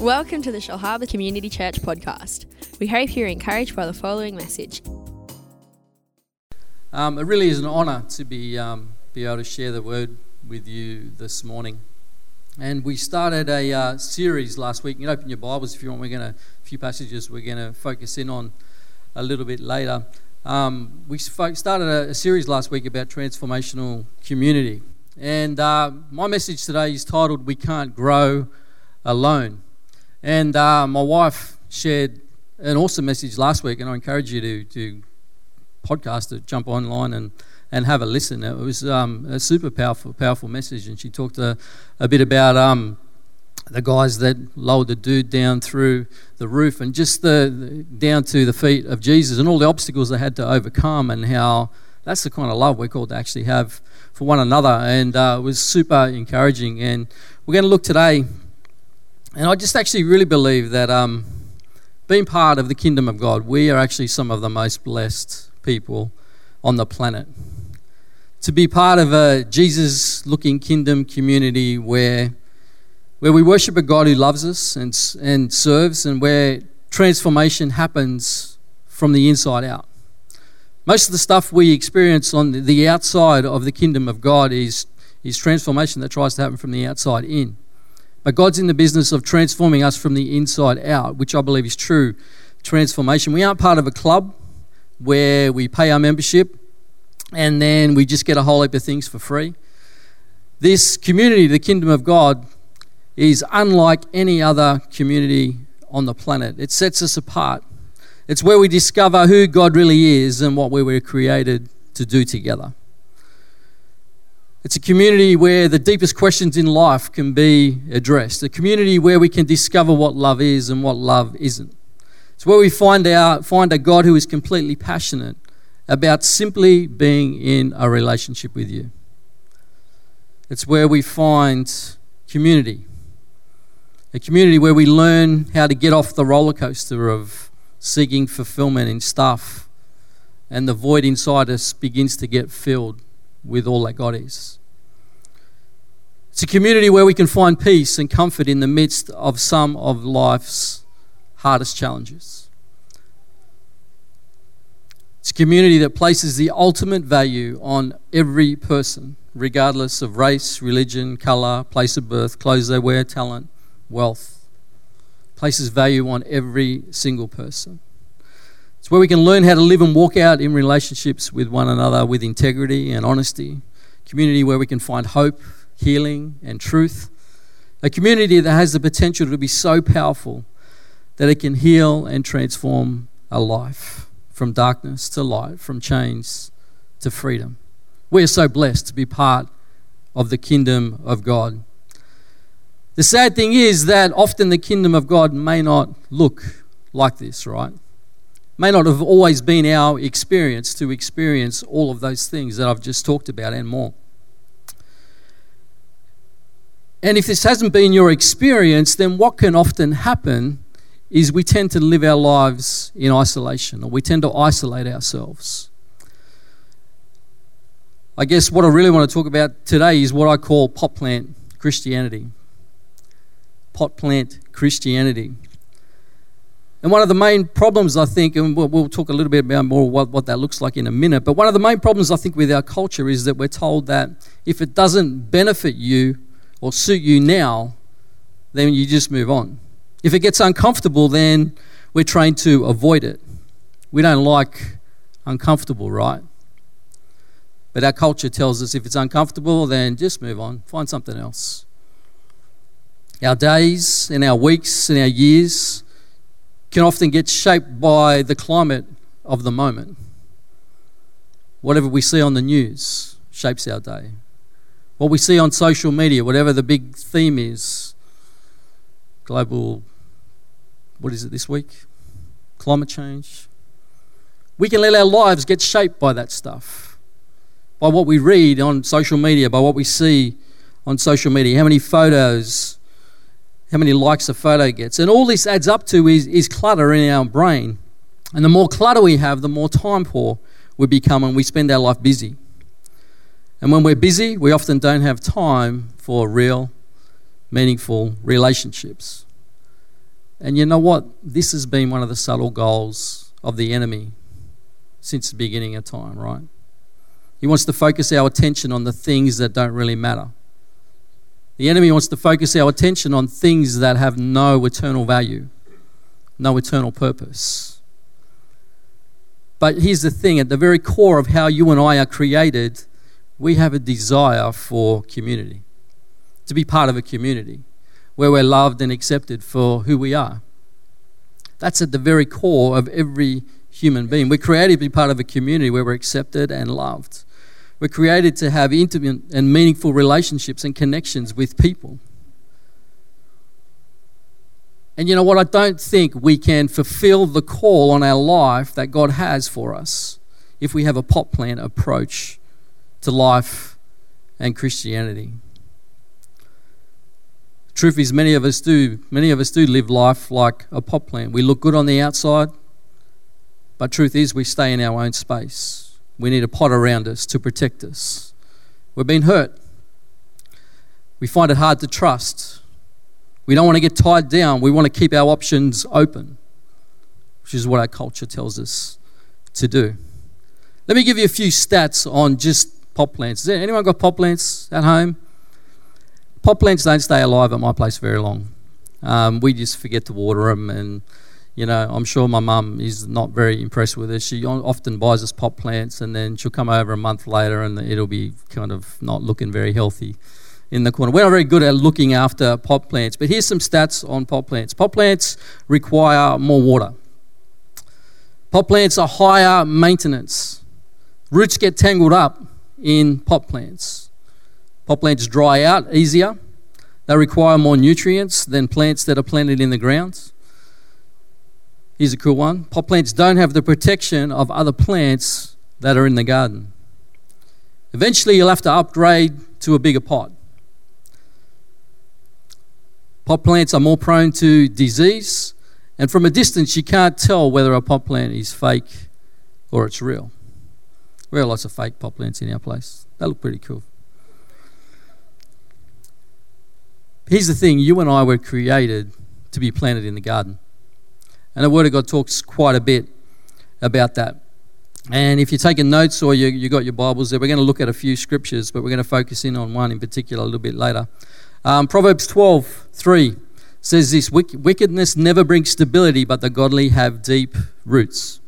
Welcome to the Shellharbour Community Church podcast. We hope you're encouraged by the following message. Um, it really is an honour to be um, be able to share the word with you this morning. And we started a uh, series last week. You can open your Bibles if you want. We're going to a few passages we're going to focus in on a little bit later. Um, we started a, a, series last week about transformational community, and uh, my message today is titled "We Can't Grow Alone." And uh, my wife shared an awesome message last week, and I encourage you to, to podcast it, jump online and, and have a listen. It was um, a super powerful, powerful message, and she talked a, a bit about um, the guys that lowered the dude down through the roof and just the, the, down to the feet of Jesus and all the obstacles they had to overcome, and how that's the kind of love we're called to actually have for one another. And uh, it was super encouraging. And we're going to look today and I just actually really believe that um, being part of the kingdom of God, we are actually some of the most blessed people on the planet. To be part of a Jesus looking kingdom community where, where we worship a God who loves us and, and serves, and where transformation happens from the inside out. Most of the stuff we experience on the outside of the kingdom of God is, is transformation that tries to happen from the outside in. But God's in the business of transforming us from the inside out, which I believe is true transformation. We aren't part of a club where we pay our membership and then we just get a whole heap of things for free. This community, the kingdom of God, is unlike any other community on the planet. It sets us apart. It's where we discover who God really is and what we were created to do together. It's a community where the deepest questions in life can be addressed, a community where we can discover what love is and what love isn't. It's where we find out find a God who is completely passionate about simply being in a relationship with you. It's where we find community. A community where we learn how to get off the roller coaster of seeking fulfillment in stuff and the void inside us begins to get filled with all that God is. It's a community where we can find peace and comfort in the midst of some of life's hardest challenges. It's a community that places the ultimate value on every person, regardless of race, religion, colour, place of birth, clothes they wear, talent, wealth. Places value on every single person. It's where we can learn how to live and walk out in relationships with one another with integrity and honesty. Community where we can find hope, healing, and truth. A community that has the potential to be so powerful that it can heal and transform a life from darkness to light, from chains to freedom. We are so blessed to be part of the kingdom of God. The sad thing is that often the kingdom of God may not look like this, right? May not have always been our experience to experience all of those things that I've just talked about and more. And if this hasn't been your experience, then what can often happen is we tend to live our lives in isolation or we tend to isolate ourselves. I guess what I really want to talk about today is what I call pot plant Christianity. Pot plant Christianity. And one of the main problems, I think, and we'll, we'll talk a little bit about more what, what that looks like in a minute, but one of the main problems, I think, with our culture is that we're told that if it doesn't benefit you or suit you now, then you just move on. If it gets uncomfortable, then we're trained to avoid it. We don't like uncomfortable, right? But our culture tells us if it's uncomfortable, then just move on, find something else. Our days and our weeks and our years can often get shaped by the climate of the moment. Whatever we see on the news shapes our day. What we see on social media, whatever the big theme is, global, what is it this week? Climate change. We can let our lives get shaped by that stuff, by what we read on social media, by what we see on social media, how many photos how many likes a photo gets. And all this adds up to is, is clutter in our brain. And the more clutter we have, the more time poor we become and we spend our life busy. And when we're busy, we often don't have time for real, meaningful relationships. And you know what? This has been one of the subtle goals of the enemy since the beginning of time, right? He wants to focus our attention on the things that don't really matter. The enemy wants to focus our attention on things that have no eternal value, no eternal purpose. But here's the thing at the very core of how you and I are created, we have a desire for community, to be part of a community where we're loved and accepted for who we are. That's at the very core of every human being. We're created to be part of a community where we're accepted and loved. We're created to have intimate and meaningful relationships and connections with people. And you know what? I don't think we can fulfill the call on our life that God has for us if we have a pot plant approach to life and Christianity. Truth is, many of us do. Many of us do live life like a pot plant. We look good on the outside, but truth is, we stay in our own space. We need a pot around us to protect us. We've been hurt. We find it hard to trust. We don't want to get tied down. We want to keep our options open, which is what our culture tells us to do. Let me give you a few stats on just pot plants. Has anyone got pot plants at home? pot plants don't stay alive at my place very long. Um, we just forget to water them, and you know, I'm sure my mum is not very impressed with us. She often buys us pot plants, and then she'll come over a month later, and it'll be kind of not looking very healthy in the corner. We're not very good at looking after pot plants, but here's some stats on pot plants. Pot plants require more water. Pot plants are higher maintenance. Roots get tangled up in pot plants. Pot plants dry out easier. They require more nutrients than plants that are planted in the ground. Here's a cool one pot plants don't have the protection of other plants that are in the garden. Eventually, you'll have to upgrade to a bigger pot. Pot plants are more prone to disease, and from a distance, you can't tell whether a pot plant is fake or it's real. We have lots of fake pot plants in our place. They look pretty cool. Here's the thing you and I were created to be planted in the garden. And the Word of God talks quite a bit about that. And if you're taking notes or you, you got your Bibles there, we're going to look at a few scriptures, but we're going to focus in on one in particular a little bit later. Um, Proverbs 12 3 says this Wickedness never brings stability, but the godly have deep roots.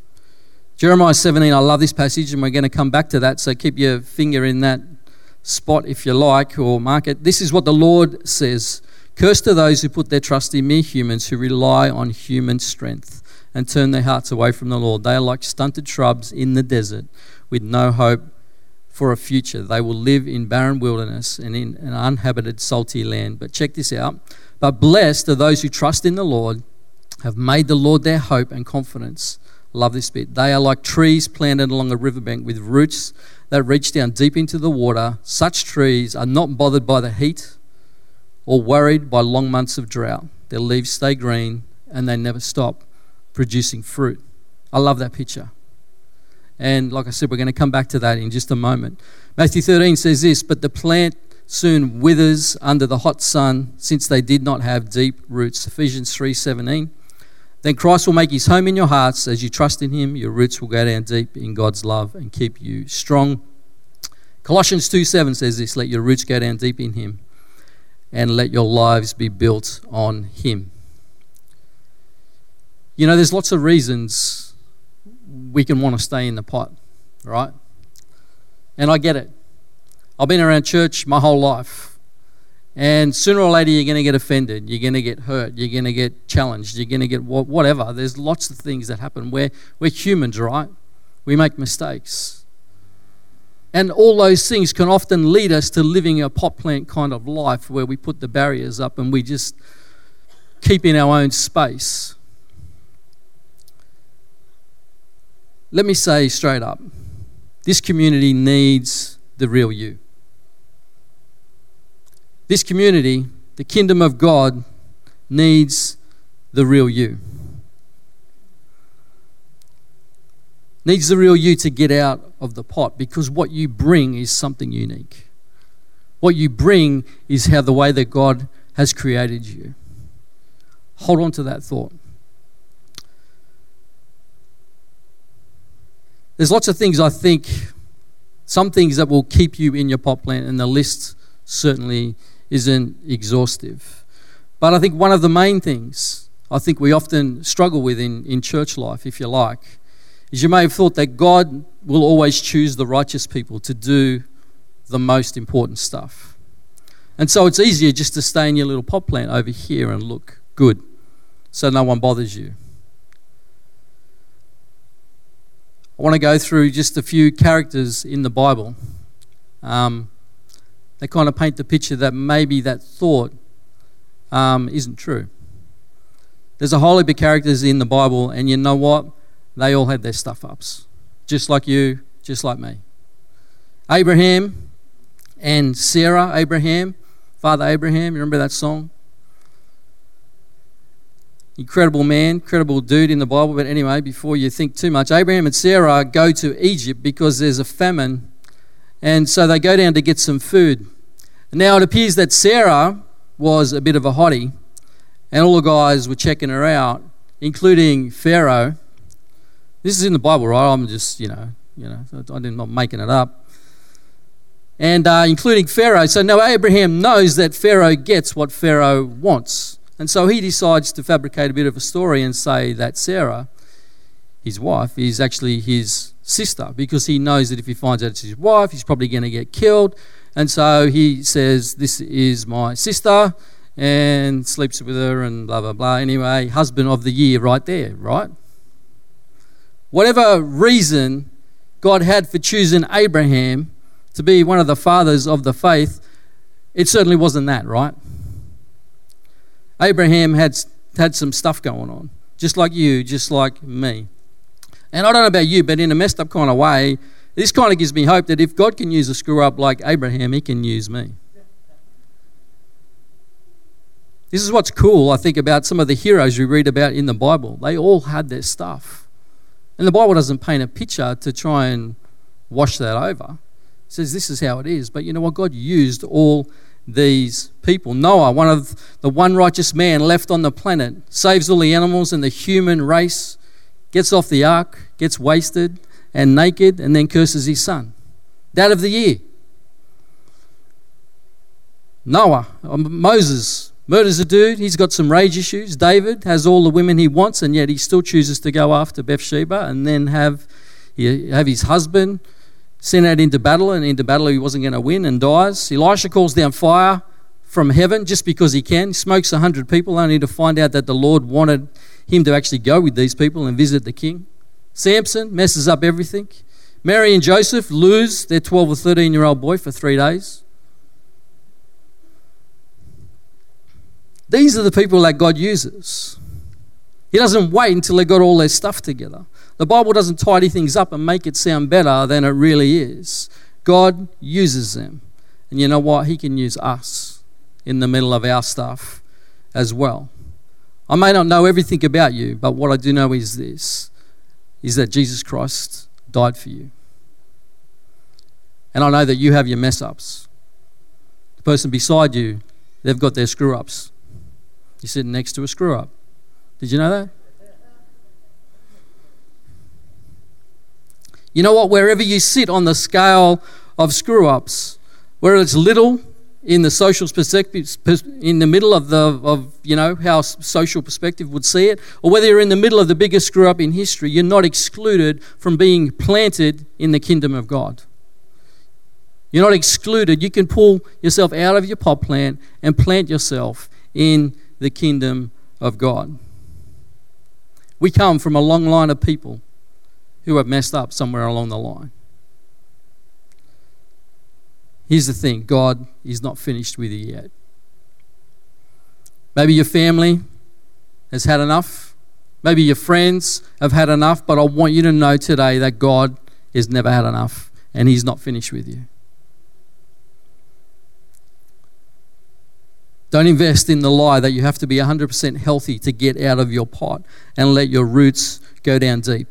Jeremiah 17, I love this passage, and we're going to come back to that, so keep your finger in that spot, if you like, or mark it. This is what the Lord says Cursed are those who put their trust in mere humans, who rely on human strength and turn their hearts away from the Lord. They are like stunted shrubs in the desert with no hope for a future. They will live in barren wilderness and in an uninhabited, salty land. But check this out. But blessed are those who trust in the Lord, have made the Lord their hope and confidence. Love this bit. They are like trees planted along a riverbank with roots that reach down deep into the water. Such trees are not bothered by the heat or worried by long months of drought. Their leaves stay green and they never stop producing fruit. I love that picture. And like I said, we're going to come back to that in just a moment. Matthew 13 says this But the plant soon withers under the hot sun since they did not have deep roots. Ephesians 3:17. Then Christ will make his home in your hearts. As you trust in him, your roots will go down deep in God's love and keep you strong. Colossians 2 7 says this let your roots go down deep in him and let your lives be built on him. You know, there's lots of reasons we can want to stay in the pot, right? And I get it. I've been around church my whole life. And sooner or later, you're going to get offended. You're going to get hurt. You're going to get challenged. You're going to get whatever. There's lots of things that happen. We're, we're humans, right? We make mistakes. And all those things can often lead us to living a pot plant kind of life where we put the barriers up and we just keep in our own space. Let me say straight up this community needs the real you. This community, the kingdom of God, needs the real you. Needs the real you to get out of the pot because what you bring is something unique. What you bring is how the way that God has created you. Hold on to that thought. There's lots of things I think, some things that will keep you in your pot plant, and the list certainly isn't exhaustive. But I think one of the main things I think we often struggle with in, in church life, if you like, is you may have thought that God will always choose the righteous people to do the most important stuff. And so it's easier just to stay in your little pot plant over here and look good so no one bothers you. I want to go through just a few characters in the Bible. Um, they kind of paint the picture that maybe that thought um, isn't true. There's a whole heap of characters in the Bible, and you know what? They all had their stuff ups, just like you, just like me. Abraham and Sarah, Abraham, Father Abraham, you remember that song? incredible man, incredible dude in the Bible. But anyway, before you think too much, Abraham and Sarah go to Egypt because there's a famine. And so they go down to get some food. Now it appears that Sarah was a bit of a hottie, and all the guys were checking her out, including Pharaoh. This is in the Bible, right? I'm just, you know, you know, I'm not making it up. And uh, including Pharaoh. So now Abraham knows that Pharaoh gets what Pharaoh wants. And so he decides to fabricate a bit of a story and say that Sarah, his wife, is actually his sister because he knows that if he finds out it's his wife, he's probably going to get killed. And so he says, This is my sister, and sleeps with her, and blah, blah, blah. Anyway, husband of the year right there, right? Whatever reason God had for choosing Abraham to be one of the fathers of the faith, it certainly wasn't that, right? Abraham had, had some stuff going on, just like you, just like me. And I don't know about you, but in a messed up kind of way, this kind of gives me hope that if God can use a screw up like Abraham, he can use me. This is what's cool, I think, about some of the heroes we read about in the Bible. They all had their stuff. And the Bible doesn't paint a picture to try and wash that over. It says this is how it is. But you know what? God used all these people. Noah, one of the one righteous man left on the planet, saves all the animals and the human race, gets off the ark, gets wasted and naked, and then curses his son. That of the year. Noah, um, Moses murders a dude. He's got some rage issues. David has all the women he wants, and yet he still chooses to go after Bathsheba and then have, have his husband sent out into battle, and into battle he wasn't going to win and dies. Elisha calls down fire from heaven just because he can. He smokes 100 people only to find out that the Lord wanted him to actually go with these people and visit the king. Samson messes up everything. Mary and Joseph lose their 12 or 13 year old boy for three days. These are the people that God uses. He doesn't wait until they got all their stuff together. The Bible doesn't tidy things up and make it sound better than it really is. God uses them. And you know what? He can use us in the middle of our stuff as well. I may not know everything about you, but what I do know is this is that Jesus Christ died for you. And I know that you have your mess ups. The person beside you, they've got their screw ups. You're sitting next to a screw up. Did you know that? You know what? Wherever you sit on the scale of screw ups, whether it's little in the social perspective, in the middle of the of you know how social perspective would see it, or whether you're in the middle of the biggest screw up in history, you're not excluded from being planted in the kingdom of God. You're not excluded. You can pull yourself out of your pot plant and plant yourself in the kingdom of God. We come from a long line of people who have messed up somewhere along the line. Here's the thing God is not finished with you yet. Maybe your family has had enough. Maybe your friends have had enough, but I want you to know today that God has never had enough and He's not finished with you. Don't invest in the lie that you have to be 100% healthy to get out of your pot and let your roots go down deep.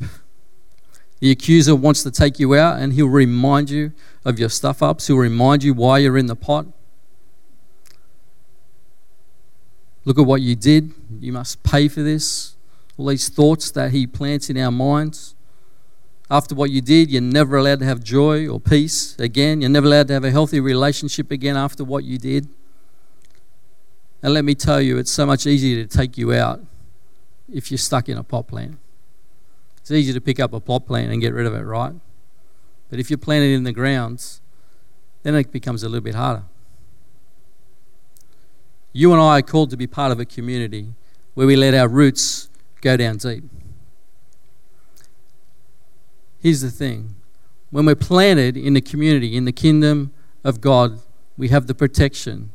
The accuser wants to take you out and he'll remind you of your stuff ups. He'll remind you why you're in the pot. Look at what you did. You must pay for this. All these thoughts that He plants in our minds. After what you did, you're never allowed to have joy or peace again. You're never allowed to have a healthy relationship again after what you did. And let me tell you, it's so much easier to take you out if you're stuck in a pot plant. It's easy to pick up a pot plant and get rid of it, right? But if you plant it in the grounds, then it becomes a little bit harder. You and I are called to be part of a community where we let our roots go down deep. Here's the thing when we're planted in the community, in the kingdom of God, we have the protection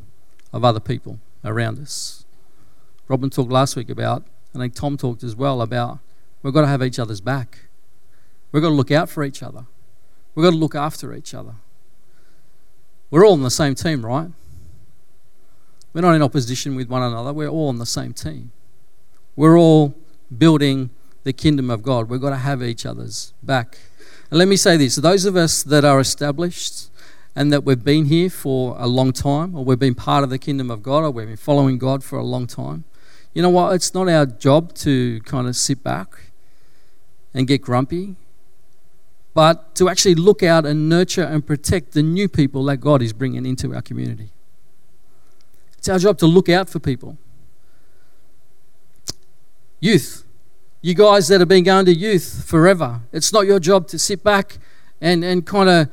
of other people around us. Robin talked last week about, I think Tom talked as well about, we've got to have each other's back. We've got to look out for each other. We've got to look after each other. We're all on the same team, right? We're not in opposition with one another. We're all on the same team. We're all building the kingdom of God. We've got to have each other's back. And let me say this those of us that are established and that we've been here for a long time, or we've been part of the kingdom of God, or we've been following God for a long time, you know what? It's not our job to kind of sit back and get grumpy, but to actually look out and nurture and protect the new people that God is bringing into our community. It's our job to look out for people. Youth, you guys that have been going to youth forever, it's not your job to sit back and, and kind of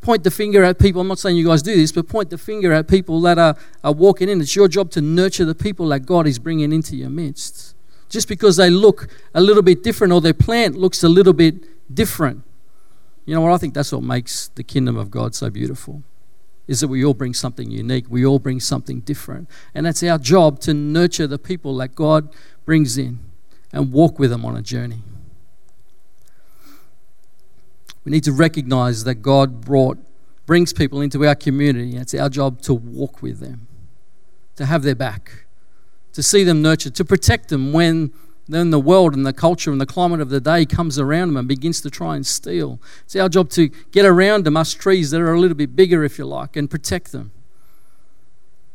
point the finger at people. I'm not saying you guys do this, but point the finger at people that are, are walking in. It's your job to nurture the people that God is bringing into your midst. Just because they look a little bit different or their plant looks a little bit different. You know what? I think that's what makes the kingdom of God so beautiful is that we all bring something unique. We all bring something different. And that's our job to nurture the people that God brings in and walk with them on a journey. We need to recognize that God brought brings people into our community. It's our job to walk with them, to have their back, to see them nurtured, to protect them when then the world and the culture and the climate of the day comes around them and begins to try and steal. It's our job to get around them, us trees that are a little bit bigger, if you like, and protect them.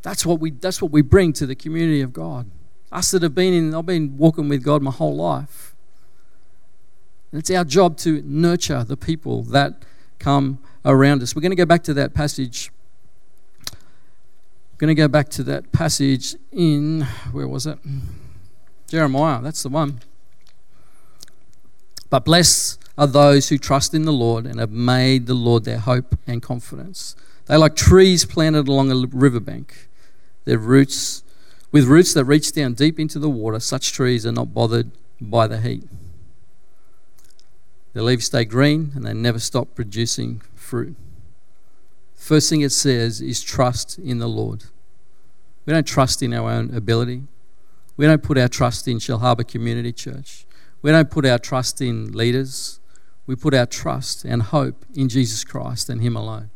That's what we, that's what we bring to the community of God. Us that have been in, I've been walking with God my whole life. And it's our job to nurture the people that come around us. We're going to go back to that passage. We're going to go back to that passage in, where was it? Jeremiah, that's the one. But blessed are those who trust in the Lord and have made the Lord their hope and confidence. They're like trees planted along a riverbank. Their roots, with roots that reach down deep into the water, such trees are not bothered by the heat. Their leaves stay green and they never stop producing fruit. First thing it says is trust in the Lord. We don't trust in our own ability. We don't put our trust in Shellharbour Community Church. We don't put our trust in leaders. We put our trust and hope in Jesus Christ and Him alone.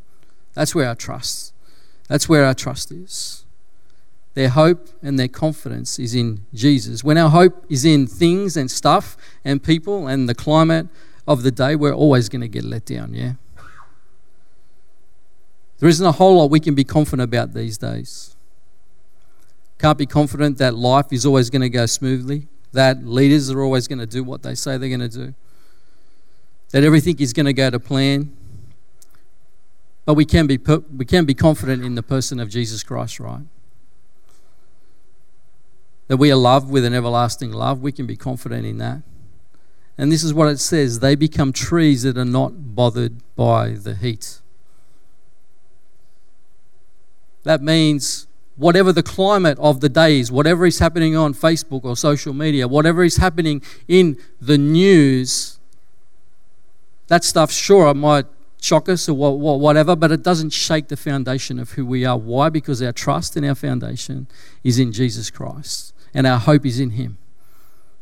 That's where our trust. That's where our trust is. Their hope and their confidence is in Jesus. When our hope is in things and stuff and people and the climate of the day, we're always going to get let down, yeah? There isn't a whole lot we can be confident about these days. Can't be confident that life is always going to go smoothly, that leaders are always going to do what they say they're going to do, that everything is going to go to plan. But we can be, we can be confident in the person of Jesus Christ, right? That we are loved with an everlasting love. We can be confident in that. And this is what it says they become trees that are not bothered by the heat. That means whatever the climate of the day is, whatever is happening on Facebook or social media, whatever is happening in the news, that stuff sure might shock us or whatever, but it doesn't shake the foundation of who we are. Why? Because our trust and our foundation is in Jesus Christ, and our hope is in Him.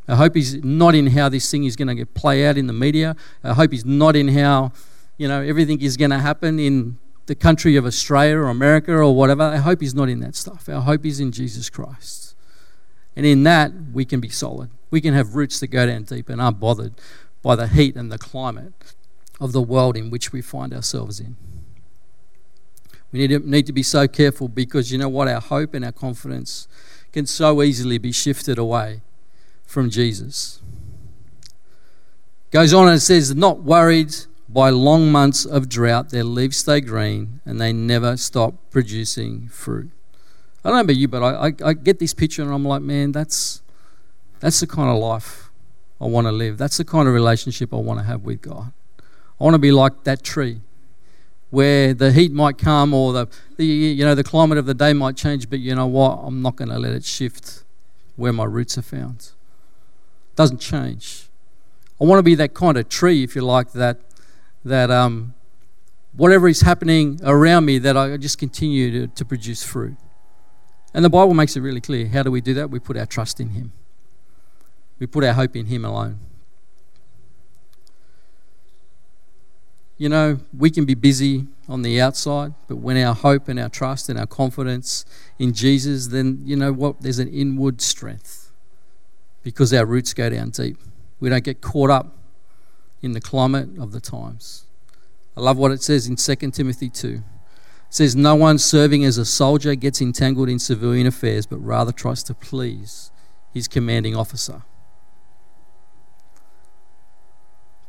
Our hope he's not in how this thing is going to play out in the media. I hope he's not in how, you know, everything is going to happen in the country of Australia or America or whatever. I hope he's not in that stuff. Our hope is in Jesus Christ. And in that, we can be solid. We can have roots that go down deep and aren't bothered by the heat and the climate of the world in which we find ourselves in. We need to, need to be so careful because you know what? Our hope and our confidence can so easily be shifted away from Jesus. Goes on and says, Not worried by long months of drought, their leaves stay green and they never stop producing fruit. I don't know about you, but I, I, I get this picture and I'm like, man, that's, that's the kind of life I want to live. That's the kind of relationship I want to have with God. I want to be like that tree where the heat might come or the, the, you know, the climate of the day might change, but you know what? I'm not going to let it shift where my roots are found. Doesn't change. I want to be that kind of tree, if you like, that, that um, whatever is happening around me, that I just continue to, to produce fruit. And the Bible makes it really clear. How do we do that? We put our trust in Him, we put our hope in Him alone. You know, we can be busy on the outside, but when our hope and our trust and our confidence in Jesus, then you know what? There's an inward strength because our roots go down deep. We don't get caught up in the climate of the times. I love what it says in 2 Timothy 2. It says, No one serving as a soldier gets entangled in civilian affairs, but rather tries to please his commanding officer.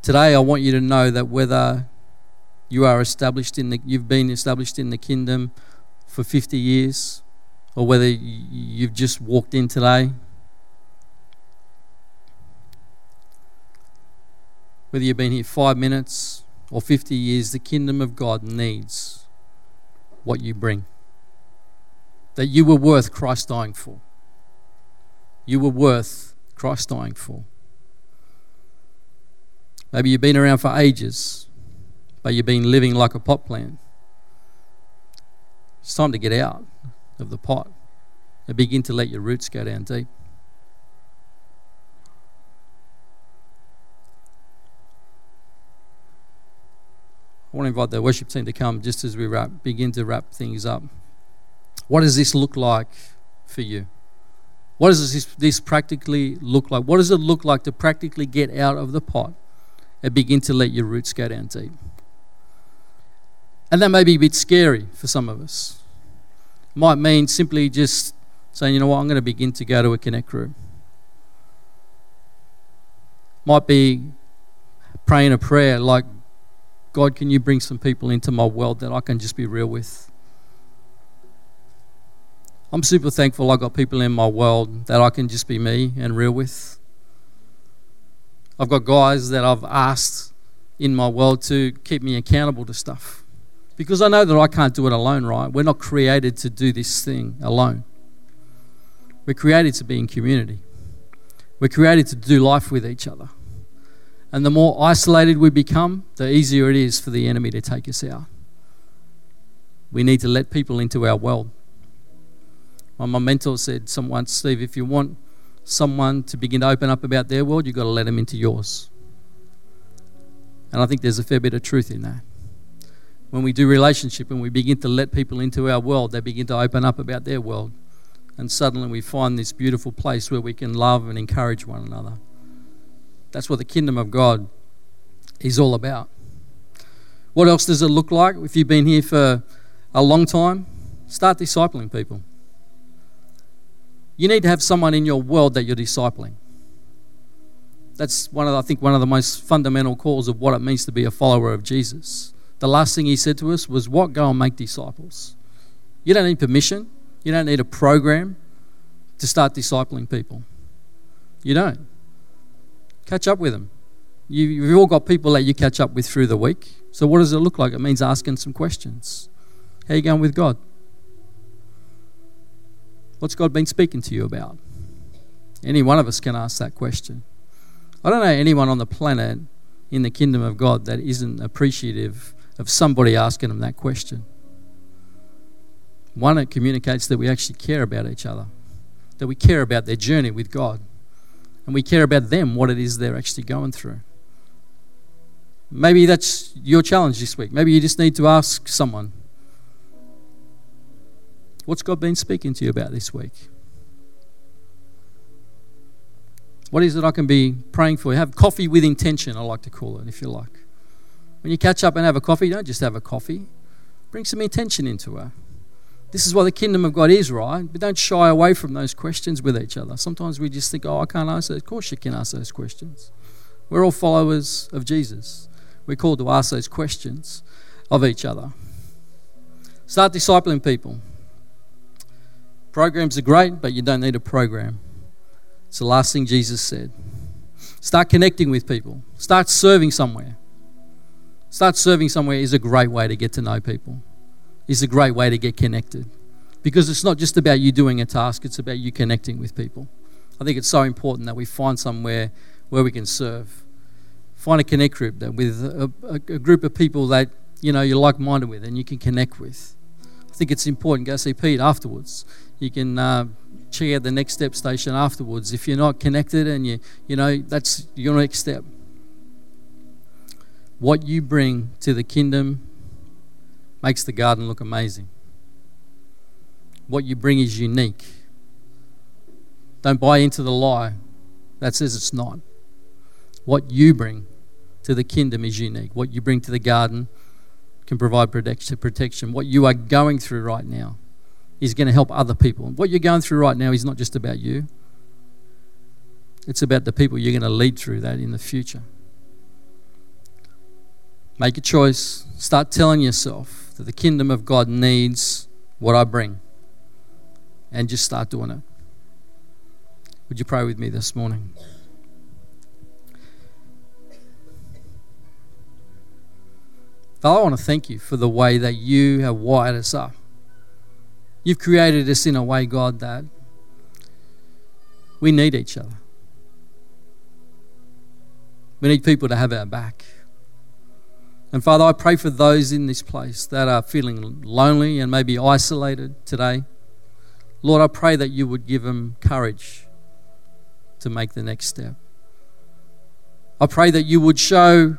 Today, I want you to know that whether you are established in the you've been established in the kingdom for 50 years or whether you've just walked in today whether you've been here 5 minutes or 50 years the kingdom of God needs what you bring that you were worth Christ dying for you were worth Christ dying for maybe you've been around for ages but you've been living like a pot plant. It's time to get out of the pot and begin to let your roots go down deep. I want to invite the worship team to come just as we wrap, begin to wrap things up. What does this look like for you? What does this, this practically look like? What does it look like to practically get out of the pot and begin to let your roots go down deep? And that may be a bit scary for some of us. Might mean simply just saying, you know what, I'm going to begin to go to a connect group. Might be praying a prayer like, God, can you bring some people into my world that I can just be real with? I'm super thankful I got people in my world that I can just be me and real with. I've got guys that I've asked in my world to keep me accountable to stuff. Because I know that I can't do it alone, right? We're not created to do this thing alone. We're created to be in community. We're created to do life with each other. And the more isolated we become, the easier it is for the enemy to take us out. We need to let people into our world. My mentor said someone, Steve, if you want someone to begin to open up about their world, you've got to let them into yours. And I think there's a fair bit of truth in that when we do relationship and we begin to let people into our world, they begin to open up about their world. And suddenly we find this beautiful place where we can love and encourage one another. That's what the kingdom of God is all about. What else does it look like? If you've been here for a long time, start discipling people. You need to have someone in your world that you're discipling. That's one of the, I think one of the most fundamental calls of what it means to be a follower of Jesus the last thing he said to us was, What? Go and make disciples. You don't need permission, you don't need a program to start discipling people. You don't. Catch up with them. You, you've all got people that you catch up with through the week. So, what does it look like? It means asking some questions. How are you going with God? What's God been speaking to you about? Any one of us can ask that question. I don't know anyone on the planet in the kingdom of God that isn't appreciative of somebody asking them that question. One, it communicates that we actually care about each other, that we care about their journey with God, and we care about them, what it is they're actually going through. Maybe that's your challenge this week. Maybe you just need to ask someone, What's God been speaking to you about this week? What is it I can be praying for? Have coffee with intention, I like to call it, if you like. When you catch up and have a coffee, don't just have a coffee. Bring some intention into it. This is what the kingdom of God is, right? But don't shy away from those questions with each other. Sometimes we just think, oh, I can't answer. Of course, you can ask those questions. We're all followers of Jesus. We're called to ask those questions of each other. Start discipling people. Programs are great, but you don't need a program. It's the last thing Jesus said. Start connecting with people. Start serving somewhere. Start serving somewhere is a great way to get to know people. Is a great way to get connected. Because it's not just about you doing a task, it's about you connecting with people. I think it's so important that we find somewhere where we can serve. Find a connect group that with a, a, a group of people that you know you're like-minded with and you can connect with. I think it's important. Go see Pete afterwards. You can uh, check out the next step station afterwards. If you're not connected and you you know that's your next step. What you bring to the kingdom makes the garden look amazing. What you bring is unique. Don't buy into the lie that says it's not. What you bring to the kingdom is unique. What you bring to the garden can provide protection. What you are going through right now is going to help other people. What you're going through right now is not just about you, it's about the people you're going to lead through that in the future. Make a choice. Start telling yourself that the kingdom of God needs what I bring. And just start doing it. Would you pray with me this morning? Father, I want to thank you for the way that you have wired us up. You've created us in a way, God, that we need each other. We need people to have our back. And Father, I pray for those in this place that are feeling lonely and maybe isolated today. Lord, I pray that you would give them courage to make the next step. I pray that you would show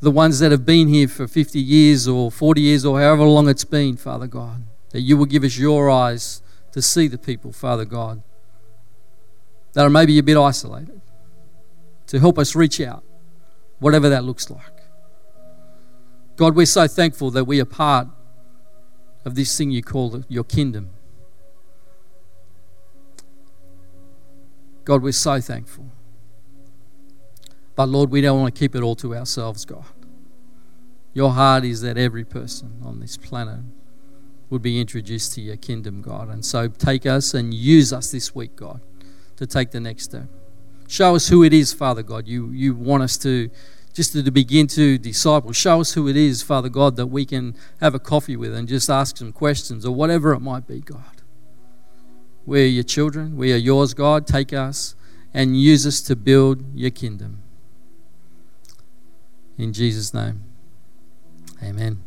the ones that have been here for 50 years or 40 years or however long it's been, Father God, that you will give us your eyes to see the people, Father God, that are maybe a bit isolated, to help us reach out, whatever that looks like. God, we're so thankful that we are part of this thing you call your kingdom. God, we're so thankful. But Lord, we don't want to keep it all to ourselves, God. Your heart is that every person on this planet would be introduced to your kingdom, God. And so take us and use us this week, God, to take the next step. Show us who it is, Father God. You, you want us to just to, begin to disciple. Show us who it is, Father God, that we can have a coffee with and just ask some questions or whatever it might be, God. We're your children. We are yours, God. Take us and use us to build your kingdom. In Jesus' name, amen.